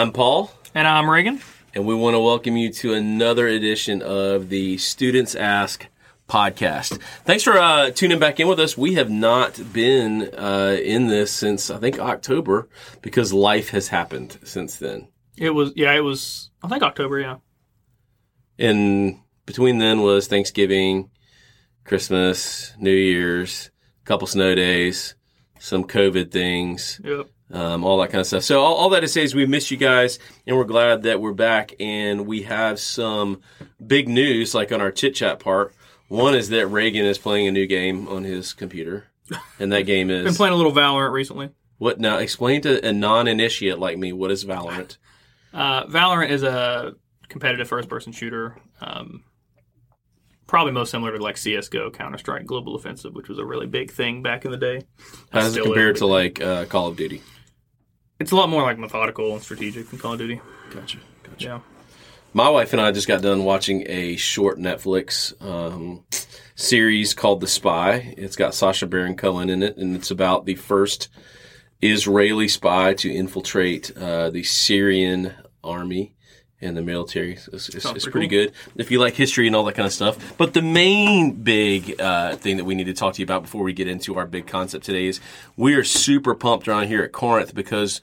I'm Paul, And I'm Reagan. and we want to welcome you to another edition of the Students Ask podcast. Thanks for uh, tuning back in with us. We have not been uh, in this since I think October because life has happened since then. It was yeah, it was I think October, yeah. And between then was Thanksgiving, Christmas, New Year's, a couple snow days, some COVID things. Yep. Um, all that kind of stuff. So all, all that to say is we miss you guys, and we're glad that we're back, and we have some big news, like on our chit chat part. One is that Reagan is playing a new game on his computer, and that game is Been playing a little Valorant recently. what? Now explain to a non-initiate like me what is Valorant. Uh, Valorant is a competitive first person shooter. Um, probably most similar to like CSGO, Counter Strike, Global Offensive, which was a really big thing back in the day. How does it compare to like uh, Call of Duty? It's a lot more like methodical and strategic than Call of Duty. Gotcha. Gotcha. Yeah. My wife and I just got done watching a short Netflix um, series called The Spy. It's got Sacha Baron Cohen in it, and it's about the first Israeli spy to infiltrate uh, the Syrian army and the military. It's, it's, it's pretty, pretty good if you like history and all that kind of stuff. But the main big uh, thing that we need to talk to you about before we get into our big concept today is we are super pumped around here at Corinth because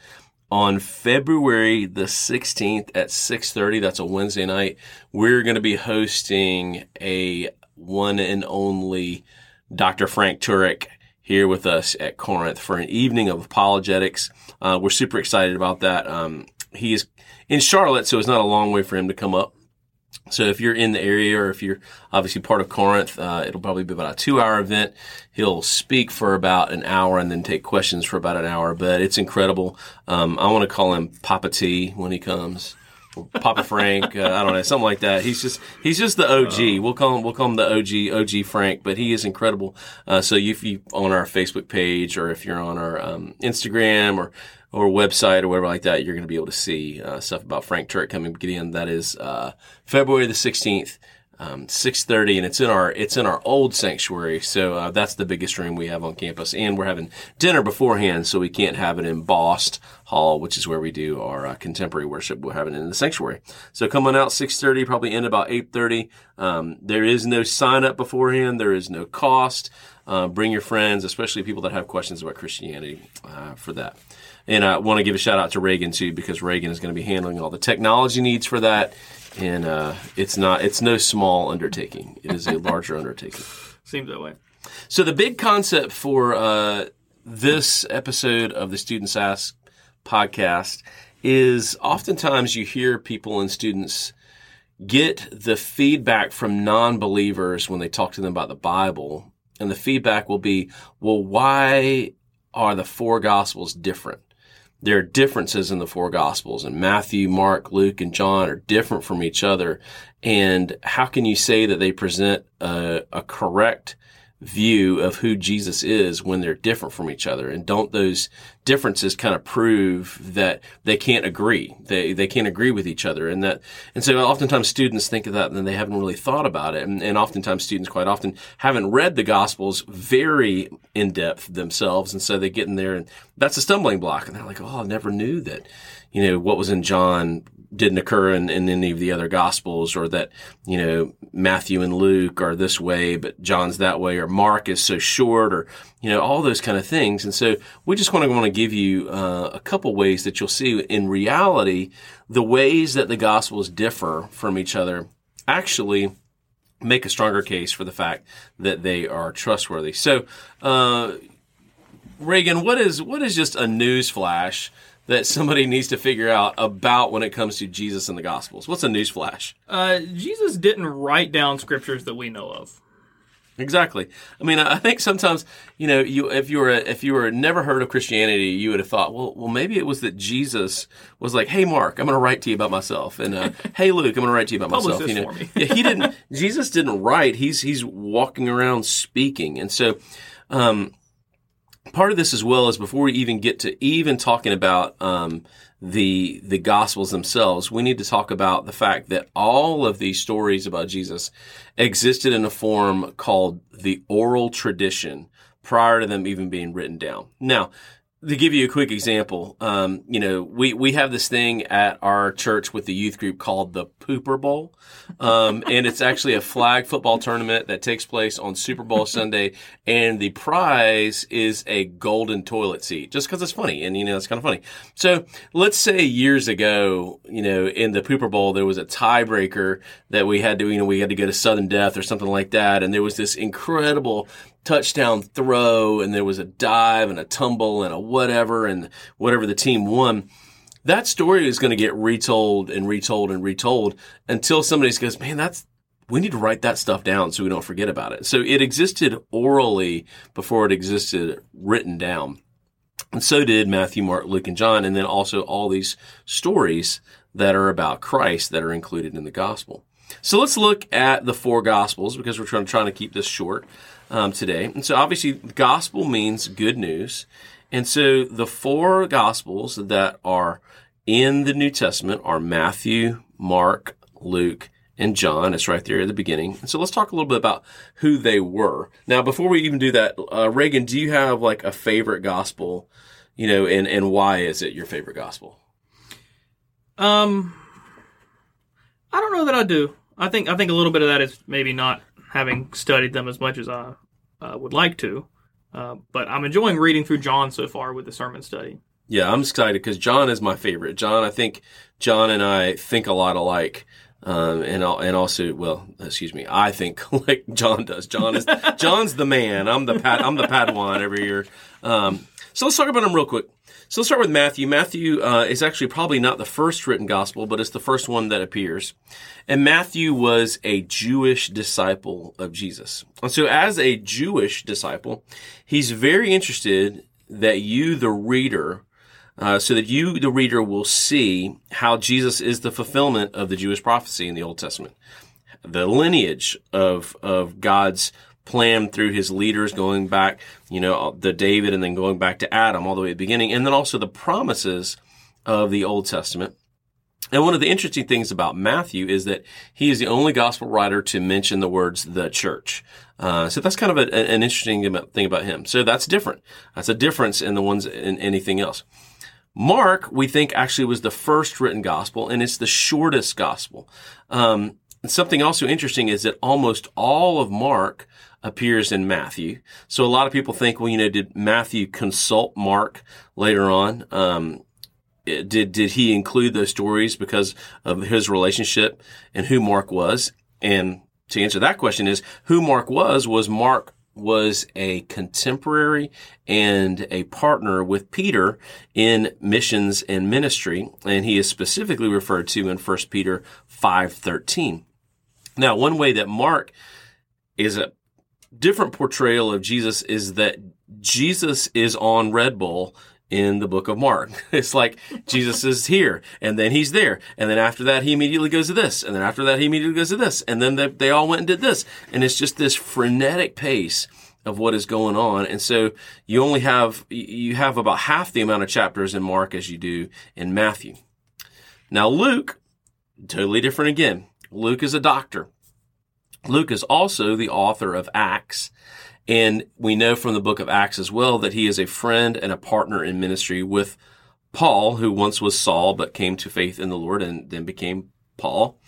on February the 16th at 6:30 that's a Wednesday night we're going to be hosting a one and only Dr. Frank Turek here with us at Corinth for an evening of apologetics. Uh, we're super excited about that. Um, he is in Charlotte, so it's not a long way for him to come up. So if you're in the area or if you're obviously part of Corinth, uh, it'll probably be about a two hour event. He'll speak for about an hour and then take questions for about an hour, but it's incredible. Um, I want to call him Papa T when he comes. Papa Frank, uh, I don't know, something like that. He's just he's just the OG. We'll call him we'll call him the OG OG Frank, but he is incredible. Uh, so if you on our Facebook page or if you're on our um, Instagram or or website or whatever like that, you're going to be able to see uh, stuff about Frank Turek coming again. That is uh, February the 16th, um, 6:30, and it's in our it's in our old sanctuary. So uh, that's the biggest room we have on campus, and we're having dinner beforehand, so we can't have it in Hall, which is where we do our uh, contemporary worship. We're having it in the sanctuary. So come on out 6:30, probably end about 8:30. Um, there is no sign up beforehand. There is no cost. Uh, bring your friends, especially people that have questions about Christianity, uh, for that. And I want to give a shout out to Reagan too, because Reagan is going to be handling all the technology needs for that. And uh, it's not, it's no small undertaking. It is a larger undertaking. Seems that way. So the big concept for uh, this episode of the Students Ask podcast is oftentimes you hear people and students get the feedback from non-believers when they talk to them about the Bible, and the feedback will be, "Well, why are the four Gospels different?" There are differences in the four Gospels, and Matthew, Mark, Luke, and John are different from each other. And how can you say that they present a, a correct view of who Jesus is when they're different from each other? And don't those differences kind of prove that they can't agree? They they can't agree with each other, and that and so oftentimes students think of that and they haven't really thought about it. And, and oftentimes students, quite often, haven't read the Gospels very in depth themselves, and so they get in there and that's a stumbling block. And they're like, "Oh, I never knew that." You know what was in John didn't occur in, in any of the other gospels or that, you know, Matthew and Luke are this way, but John's that way, or Mark is so short, or, you know, all those kind of things. And so we just want to want to give you uh, a couple ways that you'll see in reality the ways that the gospels differ from each other actually make a stronger case for the fact that they are trustworthy. So, uh, Reagan, what is what is just a news flash that somebody needs to figure out about when it comes to Jesus and the Gospels? What's a news flash? Uh, Jesus didn't write down scriptures that we know of. Exactly. I mean, I think sometimes you know, you if you were if you were never heard of Christianity, you would have thought, well, well, maybe it was that Jesus was like, "Hey, Mark, I'm going to write to you about myself," and uh, "Hey, Luke, I'm going to write to you about Publish myself." this you know, for me. yeah, he didn't. Jesus didn't write. He's he's walking around speaking, and so. Um, part of this as well is before we even get to even talking about um, the the gospels themselves we need to talk about the fact that all of these stories about jesus existed in a form called the oral tradition prior to them even being written down. Now to give you a quick example, um, you know, we, we have this thing at our church with the youth group called the Pooper Bowl. Um, and it's actually a flag football tournament that takes place on Super Bowl Sunday. And the prize is a golden toilet seat just because it's funny. And, you know, it's kind of funny. So let's say years ago, you know, in the Pooper Bowl, there was a tiebreaker that we had to, you know, we had to go to sudden death or something like that. And there was this incredible touchdown throw and there was a dive and a tumble and a whatever and whatever the team won. That story is going to get retold and retold and retold until somebody goes, man, that's, we need to write that stuff down so we don't forget about it. So it existed orally before it existed written down. And so did Matthew, Mark, Luke, and John, and then also all these stories that are about Christ that are included in the gospel. So let's look at the four gospels because we're trying, trying to keep this short um, today. And so obviously, gospel means good news. And so the four gospels that are in the New Testament are Matthew, Mark, Luke, and John. It's right there at the beginning. And so let's talk a little bit about who they were. Now, before we even do that, uh, Reagan, do you have like a favorite gospel, you know, and, and why is it your favorite gospel? Um, I don't know that I do. I think I think a little bit of that is maybe not having studied them as much as I uh, would like to. Uh, but I'm enjoying reading through John so far with the sermon study. Yeah, I'm excited because John is my favorite. John, I think John and I think a lot alike. Um, and and also, well, excuse me, I think like John does. John is John's the man. I'm the pad, I'm the Padawan every year. Um, so let's talk about him real quick. So let's start with Matthew. Matthew uh, is actually probably not the first written gospel, but it's the first one that appears. And Matthew was a Jewish disciple of Jesus. And so as a Jewish disciple, he's very interested that you, the reader, uh, so that you, the reader, will see how Jesus is the fulfillment of the Jewish prophecy in the Old Testament. The lineage of, of God's plan through his leaders going back, you know, the David and then going back to Adam all the way at the beginning. And then also the promises of the Old Testament. And one of the interesting things about Matthew is that he is the only gospel writer to mention the words the church. Uh, so that's kind of a, an interesting thing about him. So that's different. That's a difference in the ones in anything else. Mark, we think actually was the first written gospel and it's the shortest gospel. Um, something also interesting is that almost all of Mark appears in Matthew. So a lot of people think, well, you know, did Matthew consult Mark later on? Um, did did he include those stories because of his relationship and who Mark was? And to answer that question is who Mark was was Mark was a contemporary and a partner with Peter in missions and ministry, and he is specifically referred to in 1 Peter 5:13. Now, one way that Mark is a different portrayal of Jesus is that Jesus is on Red Bull in the book of Mark. It's like Jesus is here and then he's there. And then after that, he immediately goes to this. And then after that, he immediately goes to this. And then they, they all went and did this. And it's just this frenetic pace of what is going on. And so you only have, you have about half the amount of chapters in Mark as you do in Matthew. Now Luke, totally different again. Luke is a doctor. Luke is also the author of Acts. And we know from the book of Acts as well that he is a friend and a partner in ministry with Paul, who once was Saul, but came to faith in the Lord and then became Paul.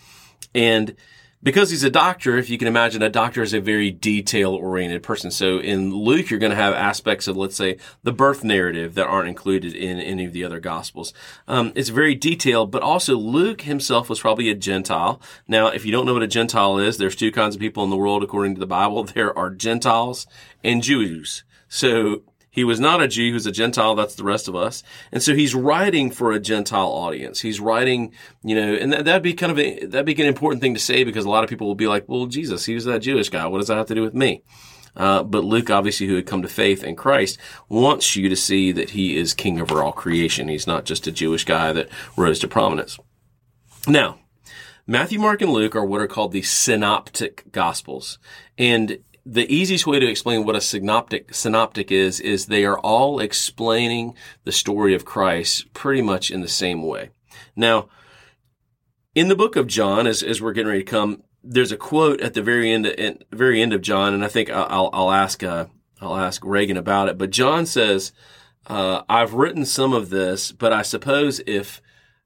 And because he's a doctor, if you can imagine, a doctor is a very detail oriented person. So in Luke, you're going to have aspects of, let's say, the birth narrative that aren't included in any of the other gospels. Um, it's very detailed, but also Luke himself was probably a Gentile. Now, if you don't know what a Gentile is, there's two kinds of people in the world according to the Bible. There are Gentiles and Jews. So he was not a Jew, he was a Gentile, that's the rest of us. And so he's writing for a Gentile audience. He's writing, you know, and that, would be kind of a, that'd be an important thing to say because a lot of people will be like, well, Jesus, he was that Jewish guy. What does that have to do with me? Uh, but Luke, obviously, who had come to faith in Christ, wants you to see that he is king over all creation. He's not just a Jewish guy that rose to prominence. Now, Matthew, Mark, and Luke are what are called the synoptic gospels. And the easiest way to explain what a synoptic synoptic is is they are all explaining the story of Christ pretty much in the same way. Now, in the book of John, as, as we're getting ready to come, there's a quote at the very end, at very end of John, and I think I'll, I'll ask uh, I'll ask Reagan about it. But John says uh, I've written some of this, but I suppose if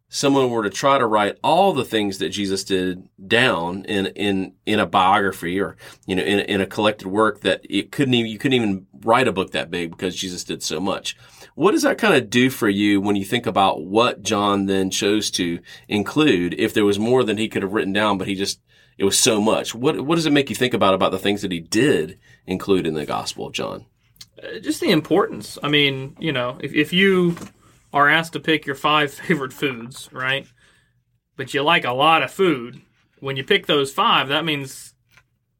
someone were to try to write all the things that Jesus did down in in in a biography or you know in in a collected work that it couldn't even you couldn't even write a book that big because Jesus did so much. What does that kind of do for you when you think about what John then chose to include if there was more than he could have written down but he just it was so much. What what does it make you think about about the things that he did include in the Gospel of John? Uh, just the importance. I mean, you know, if if you are asked to pick your five favorite foods, right? But you like a lot of food. When you pick those five, that means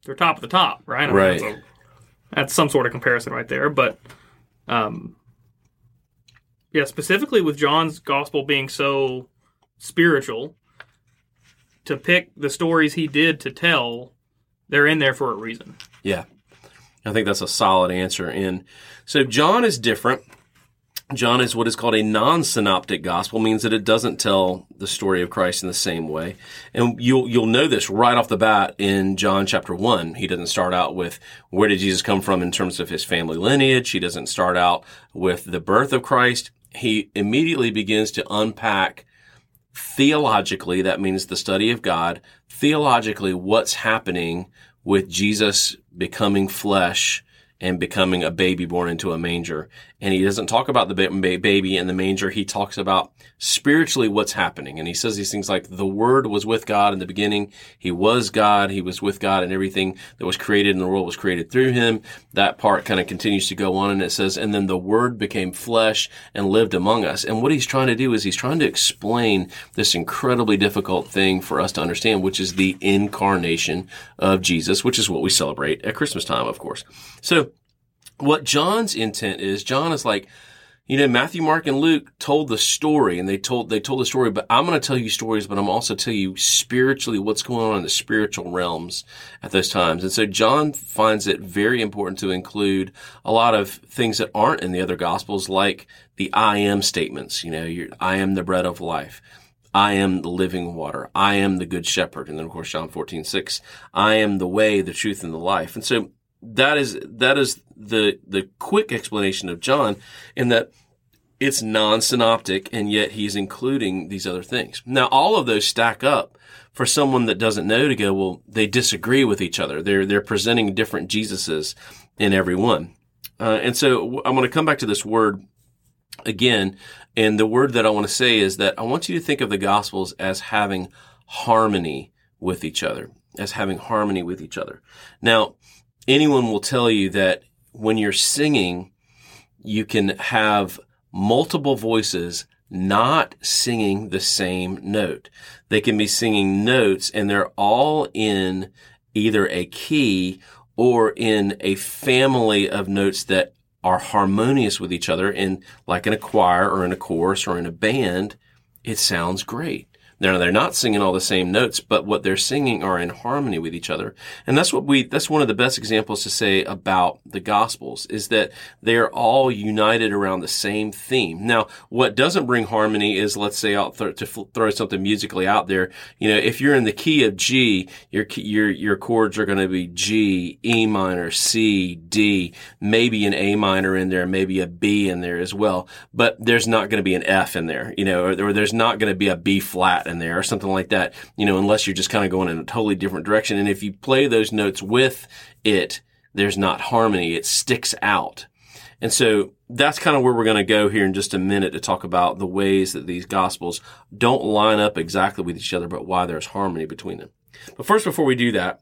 they're top of the top, right? I mean, right. That's, a, that's, some sort of comparison right there. But, um, yeah, specifically with John's gospel being so spiritual, to pick the stories he did to tell, they're in there for a reason. Yeah. I think that's a solid answer. And so John is different John is what is called a non-synoptic gospel, means that it doesn't tell the story of Christ in the same way. And you'll you'll know this right off the bat in John chapter one. He doesn't start out with where did Jesus come from in terms of his family lineage. He doesn't start out with the birth of Christ. He immediately begins to unpack theologically, that means the study of God, theologically what's happening with Jesus becoming flesh and becoming a baby born into a manger. And he doesn't talk about the baby in the manger. He talks about spiritually what's happening. And he says these things like the word was with God in the beginning. He was God. He was with God and everything that was created in the world was created through him. That part kind of continues to go on and it says, and then the word became flesh and lived among us. And what he's trying to do is he's trying to explain this incredibly difficult thing for us to understand, which is the incarnation of Jesus, which is what we celebrate at Christmas time, of course. So what John's intent is, John is like, you know, Matthew, Mark, and Luke told the story and they told, they told the story, but I'm going to tell you stories, but I'm also tell you spiritually what's going on in the spiritual realms at those times. And so John finds it very important to include a lot of things that aren't in the other gospels, like the I am statements. You know, I am the bread of life. I am the living water. I am the good shepherd. And then of course, John 14, 6, I am the way, the truth, and the life. And so that is that is the the quick explanation of John in that it's non-synoptic and yet he's including these other things. Now all of those stack up for someone that doesn't know to go, well, they disagree with each other. They're they're presenting different Jesuses in every one. Uh, and so I'm going to come back to this word again. And the word that I want to say is that I want you to think of the Gospels as having harmony with each other, as having harmony with each other. Now, anyone will tell you that when you're singing, you can have multiple voices not singing the same note. They can be singing notes and they're all in either a key or in a family of notes that are harmonious with each other. And like in a choir or in a chorus or in a band, it sounds great. They're, they're not singing all the same notes, but what they're singing are in harmony with each other. And that's what we, that's one of the best examples to say about the Gospels is that they're all united around the same theme. Now, what doesn't bring harmony is, let's say, out th- to f- throw something musically out there. You know, if you're in the key of G, your, your, your chords are going to be G, E minor, C, D, maybe an A minor in there, maybe a B in there as well. But there's not going to be an F in there, you know, or, or there's not going to be a B flat in there or something like that, you know, unless you're just kind of going in a totally different direction. And if you play those notes with it, there's not harmony. It sticks out. And so that's kind of where we're going to go here in just a minute to talk about the ways that these gospels don't line up exactly with each other, but why there's harmony between them. But first, before we do that,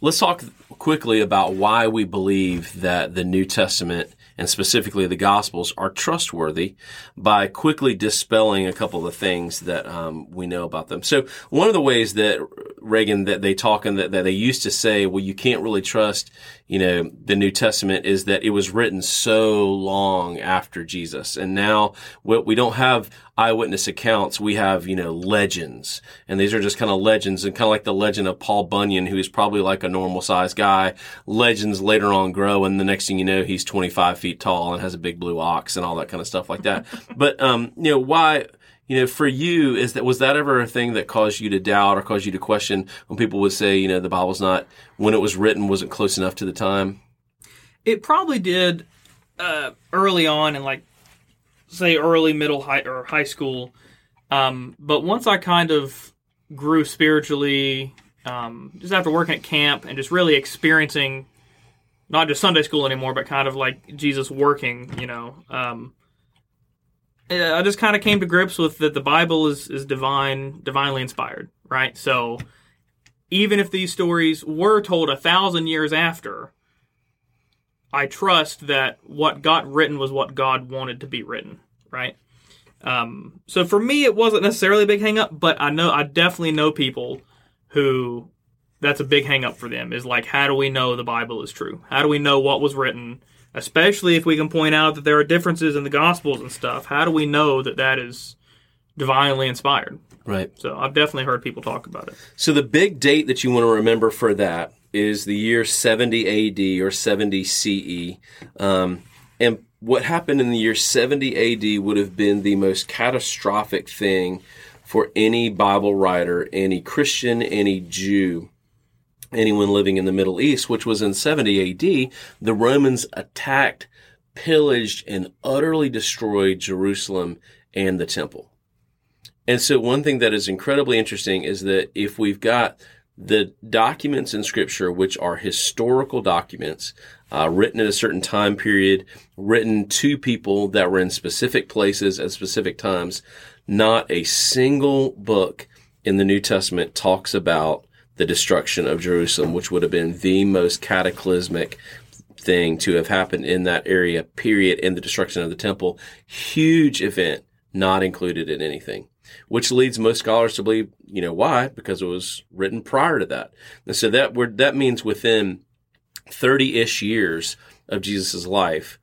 let's talk quickly about why we believe that the New Testament and specifically the Gospels, are trustworthy by quickly dispelling a couple of the things that um, we know about them. So one of the ways that Reagan that they talk and that, that they used to say, well, you can't really trust, you know, the New Testament is that it was written so long after Jesus, and now we don't have eyewitness accounts. We have, you know, legends, and these are just kind of legends, and kind of like the legend of Paul Bunyan, who is probably like a normal sized guy. Legends later on grow, and the next thing you know, he's 25 feet tall and has a big blue ox and all that kind of stuff like that. but, um, you know, why, you know, for you, is that, was that ever a thing that caused you to doubt or caused you to question when people would say, you know, the Bible's not, when it was written, wasn't close enough to the time? It probably did uh, early on in like say early middle high or high school um, but once i kind of grew spiritually um, just after working at camp and just really experiencing not just sunday school anymore but kind of like jesus working you know um, i just kind of came to grips with that the bible is, is divine divinely inspired right so even if these stories were told a thousand years after I trust that what got written was what God wanted to be written, right? Um, so for me, it wasn't necessarily a big hang up, but I know I definitely know people who that's a big hang up for them is like, how do we know the Bible is true? How do we know what was written? Especially if we can point out that there are differences in the Gospels and stuff. How do we know that that is divinely inspired? Right. So I've definitely heard people talk about it. So the big date that you want to remember for that is the year 70 AD or 70 CE. Um, and what happened in the year 70 AD would have been the most catastrophic thing for any Bible writer, any Christian, any Jew, anyone living in the Middle East, which was in 70 AD. The Romans attacked, pillaged, and utterly destroyed Jerusalem and the temple. And so one thing that is incredibly interesting is that if we've got the documents in Scripture, which are historical documents, uh, written at a certain time period, written to people that were in specific places at specific times. Not a single book in the New Testament talks about the destruction of Jerusalem, which would have been the most cataclysmic thing to have happened in that area, period, in the destruction of the temple. Huge event, not included in anything which leads most scholars to believe, you know, why? Because it was written prior to that. And so that word, that means within 30-ish years of Jesus' life,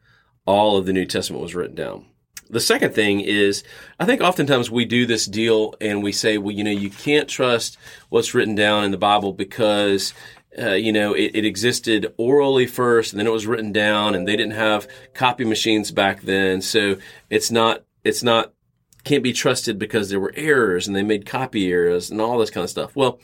all of the New Testament was written down. The second thing is, I think oftentimes we do this deal and we say, well, you know, you can't trust what's written down in the Bible because uh, you know, it, it, existed orally first, and then it was written down, and they didn't have copy machines back then, so it's not it's not can't be trusted because there were errors and they made copy errors and all this kind of stuff. Well,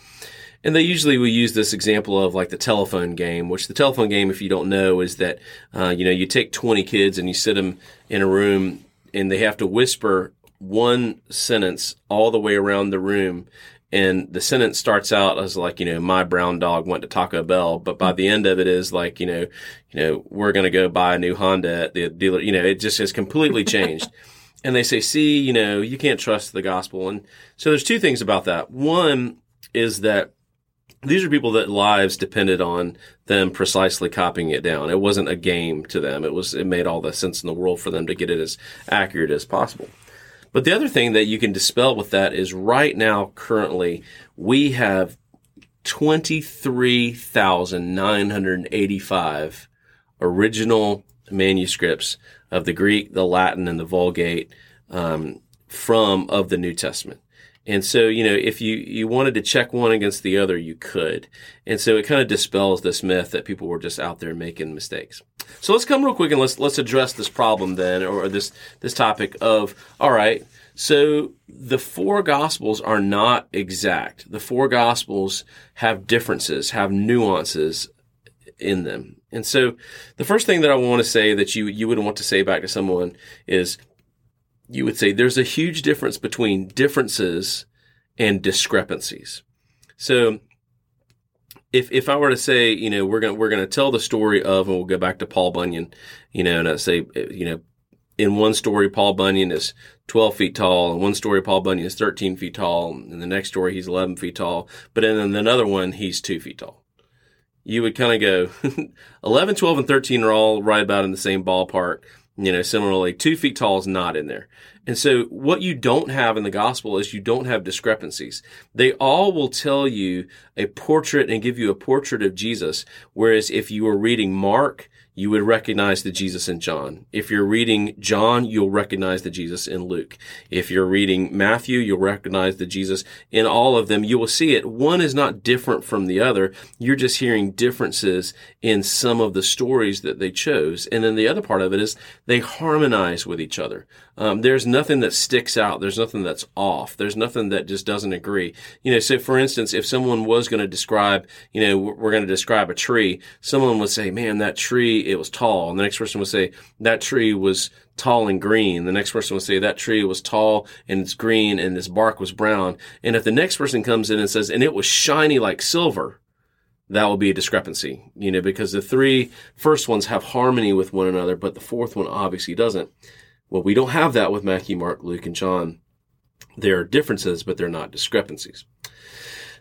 and they usually will use this example of like the telephone game, which the telephone game, if you don't know, is that, uh, you know, you take 20 kids and you sit them in a room and they have to whisper one sentence all the way around the room. And the sentence starts out as like, you know, my brown dog went to Taco Bell, but by the end of it is like, you know, you know, we're going to go buy a new Honda at the dealer. You know, it just has completely changed. and they say, see, you know, you can't trust the gospel. And so there's two things about that. One is that these are people that lives depended on them precisely copying it down. It wasn't a game to them. It was, it made all the sense in the world for them to get it as accurate as possible. But the other thing that you can dispel with that is right now, currently, we have 23,985 original manuscripts of the Greek, the Latin, and the Vulgate um, from of the New Testament. And so, you know, if you, you wanted to check one against the other, you could. And so it kind of dispels this myth that people were just out there making mistakes. So let's come real quick and let's, let's address this problem then, or this, this topic of, all right, so the four gospels are not exact. The four gospels have differences, have nuances in them. And so the first thing that I want to say that you, you would want to say back to someone is you would say there's a huge difference between differences and discrepancies. So if if I were to say, you know, we're gonna we're gonna tell the story of, and we'll go back to Paul Bunyan, you know, and I say, you know, in one story Paul Bunyan is 12 feet tall, and one story Paul Bunyan is 13 feet tall, and the next story he's 11 feet tall, but in another one he's two feet tall you would kind of go 11, 12, and 13 are all right about in the same ballpark. You know, similarly, two feet tall is not in there. And so what you don't have in the gospel is you don't have discrepancies. They all will tell you a portrait and give you a portrait of Jesus. Whereas if you were reading Mark, you would recognize the Jesus in John. If you're reading John, you'll recognize the Jesus in Luke. If you're reading Matthew, you'll recognize the Jesus in all of them. You will see it. One is not different from the other. You're just hearing differences in some of the stories that they chose. And then the other part of it is they harmonize with each other. Um, there's nothing that sticks out. There's nothing that's off. There's nothing that just doesn't agree. You know, so for instance, if someone was going to describe, you know, we're going to describe a tree, someone would say, man, that tree, it was tall. And the next person would say, that tree was tall and green. The next person would say that tree was tall and it's green and this bark was brown. And if the next person comes in and says, and it was shiny like silver, that will be a discrepancy, you know, because the three first ones have harmony with one another, but the fourth one obviously doesn't. Well, we don't have that with Matthew, Mark, Luke, and John. There are differences, but they're not discrepancies.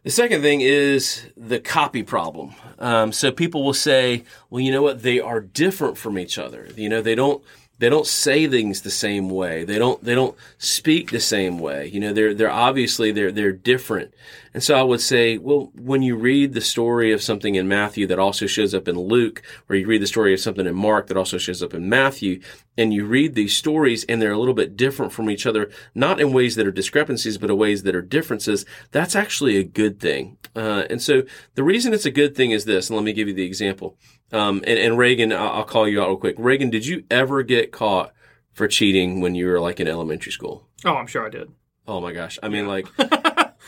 The second thing is the copy problem. Um, so people will say, well, you know what? They are different from each other. You know, they don't, they don't say things the same way. They don't they don't speak the same way. You know, they're they're obviously they're they're different. And so I would say, well, when you read the story of something in Matthew that also shows up in Luke, or you read the story of something in Mark that also shows up in Matthew, and you read these stories and they're a little bit different from each other, not in ways that are discrepancies, but in ways that are differences, that's actually a good thing. Uh, and so the reason it's a good thing is this, and let me give you the example. Um, and, and Reagan, I'll call you out real quick. Reagan, did you ever get caught for cheating when you were like in elementary school? Oh, I'm sure I did. Oh my gosh. I mean, like,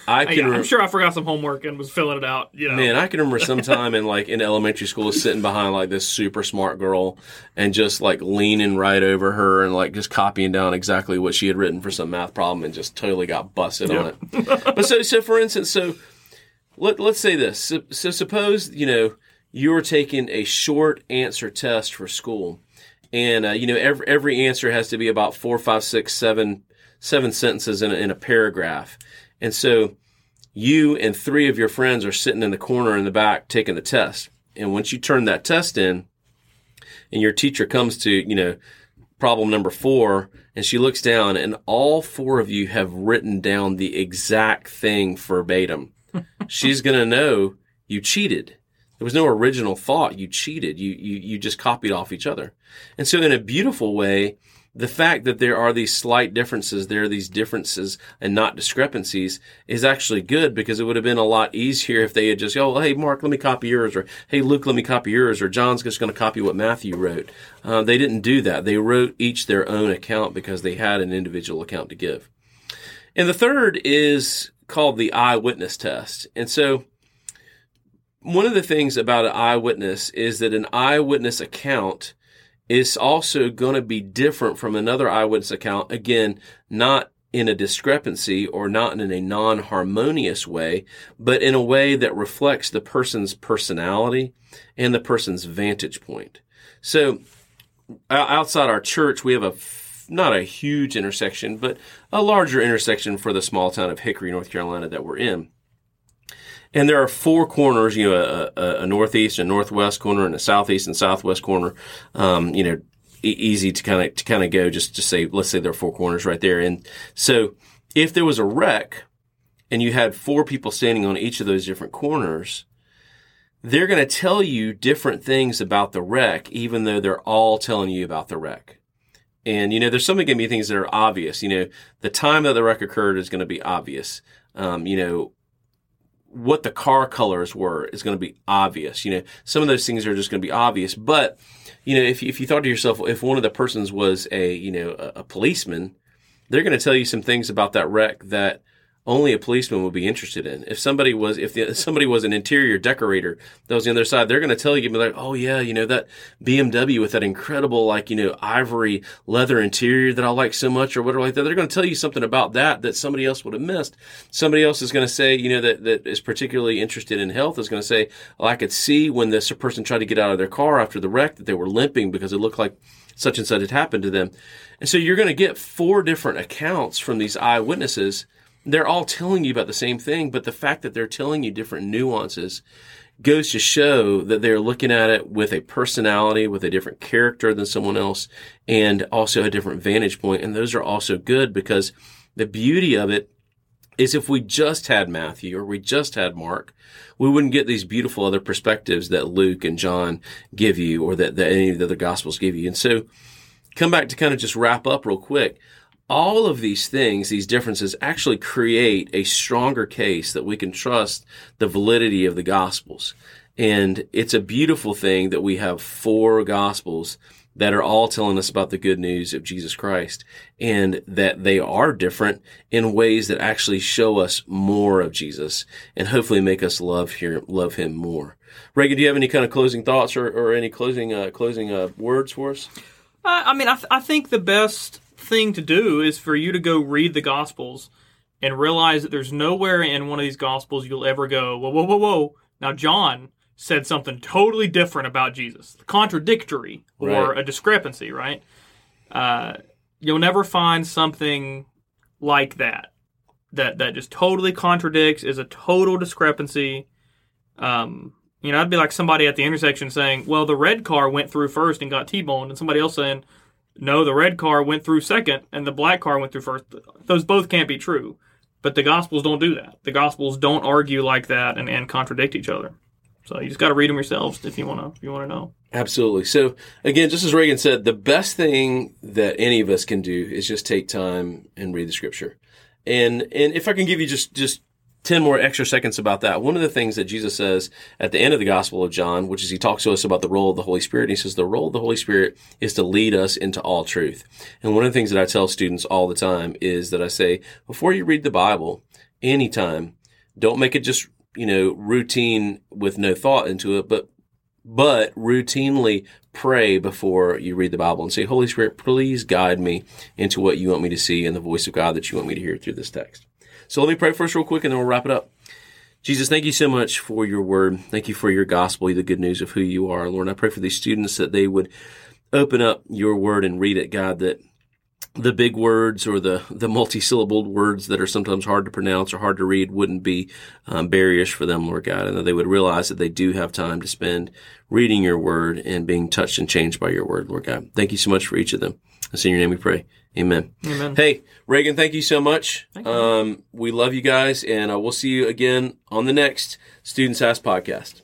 I can. Yeah, I'm sure I forgot some homework and was filling it out. You know, Man, I can remember sometime in like in elementary school sitting behind like this super smart girl and just like leaning right over her and like just copying down exactly what she had written for some math problem and just totally got busted on it. but so so for instance, so let let's say this. So, so suppose you know you were taking a short answer test for school, and uh, you know every every answer has to be about four, five, six, seven seven sentences in a, in a paragraph, and so you and three of your friends are sitting in the corner in the back taking the test. And once you turn that test in, and your teacher comes to you know problem number four, and she looks down, and all four of you have written down the exact thing verbatim. She's gonna know you cheated. There was no original thought. You cheated. You, you, you just copied off each other. And so in a beautiful way, the fact that there are these slight differences, there are these differences and not discrepancies is actually good because it would have been a lot easier if they had just, oh, hey, Mark, let me copy yours, or hey, Luke, let me copy yours, or John's just going to copy what Matthew wrote. Uh, they didn't do that. They wrote each their own account because they had an individual account to give. And the third is called the eyewitness test. And so, one of the things about an eyewitness is that an eyewitness account is also going to be different from another eyewitness account. Again, not in a discrepancy or not in a non-harmonious way, but in a way that reflects the person's personality and the person's vantage point. So outside our church, we have a not a huge intersection, but a larger intersection for the small town of Hickory, North Carolina that we're in. And there are four corners, you know, a, a, a northeast, a northwest corner, and a southeast and southwest corner. Um, you know, e- easy to kind of to kind of go. Just to say, let's say there are four corners right there. And so, if there was a wreck, and you had four people standing on each of those different corners, they're going to tell you different things about the wreck, even though they're all telling you about the wreck. And you know, there's some going to be things that are obvious. You know, the time that the wreck occurred is going to be obvious. Um, you know, what the car colors were is going to be obvious. You know, some of those things are just going to be obvious. But, you know, if, if you thought to yourself, if one of the persons was a, you know, a, a policeman, they're going to tell you some things about that wreck that only a policeman would be interested in. If somebody was, if, the, if somebody was an interior decorator that was on the other side, they're going to tell you, be like, oh yeah, you know, that BMW with that incredible, like, you know, ivory leather interior that I like so much or whatever like that. They're going to tell you something about that that somebody else would have missed. Somebody else is going to say, you know, that, that is particularly interested in health is going to say, well, I could see when this person tried to get out of their car after the wreck that they were limping because it looked like such and such had happened to them. And so you're going to get four different accounts from these eyewitnesses they're all telling you about the same thing, but the fact that they're telling you different nuances goes to show that they're looking at it with a personality, with a different character than someone else, and also a different vantage point. And those are also good because the beauty of it is if we just had Matthew or we just had Mark, we wouldn't get these beautiful other perspectives that Luke and John give you or that, that any of the other gospels give you. And so come back to kind of just wrap up real quick all of these things, these differences actually create a stronger case that we can trust the validity of the gospels. And it's a beautiful thing that we have four gospels that are all telling us about the good news of Jesus Christ and that they are different in ways that actually show us more of Jesus and hopefully make us love here, love him more. Reagan, do you have any kind of closing thoughts or, or any closing, uh, closing, uh, words for us? I mean, I, th- I think the best thing to do is for you to go read the Gospels and realize that there's nowhere in one of these Gospels you'll ever go, whoa, whoa, whoa, whoa. Now, John said something totally different about Jesus, contradictory or Right. a discrepancy, right? Uh, you'll never find something like that that that just totally contradicts, is a total discrepancy. Um, you know, I'd be like somebody at the intersection saying, "Well, the red car went through first and got T-boned," and somebody else saying, "No, the red car went through second and the black car went through first. Those both can't be true." But the Gospels don't do that. The Gospels don't argue like that and, and contradict each other. So you just got to read them yourselves if you want to. You want to know. Absolutely. So again, just as Reagan said, the best thing that any of us can do is just take time and read the scripture. And and if I can give you just just 10 more extra seconds about that. One of the things that Jesus says at the end of the Gospel of John, which is he talks to us about the role of the Holy Spirit, he says the role of the Holy Spirit is to lead us into all truth. And one of the things that I tell students all the time is that I say, before you read the Bible, anytime, don't make it just, you know, routine with no thought into it, but but routinely pray before you read the Bible and say, Holy Spirit, please guide me into what you want me to see and the voice of God that you want me to hear through this text. So let me pray first real quick and then we'll wrap it up. Jesus, thank you so much for your word. Thank you for your gospel, the good news of who you are. Lord, I pray for these students that they would open up your word and read it, God, that the big words or the, the multi-syllabled words that are sometimes hard to pronounce or hard to read wouldn't be um, barriers for them, Lord God, and that they would realize that they do have time to spend reading your word and being touched and changed by your word, Lord God. Thank you so much for each of them. It's in your name we pray. Amen. Amen. Hey, Reagan, thank you so much. Thank you. Um, we love you guys, and uh, we'll see you again on the next Students Ask podcast.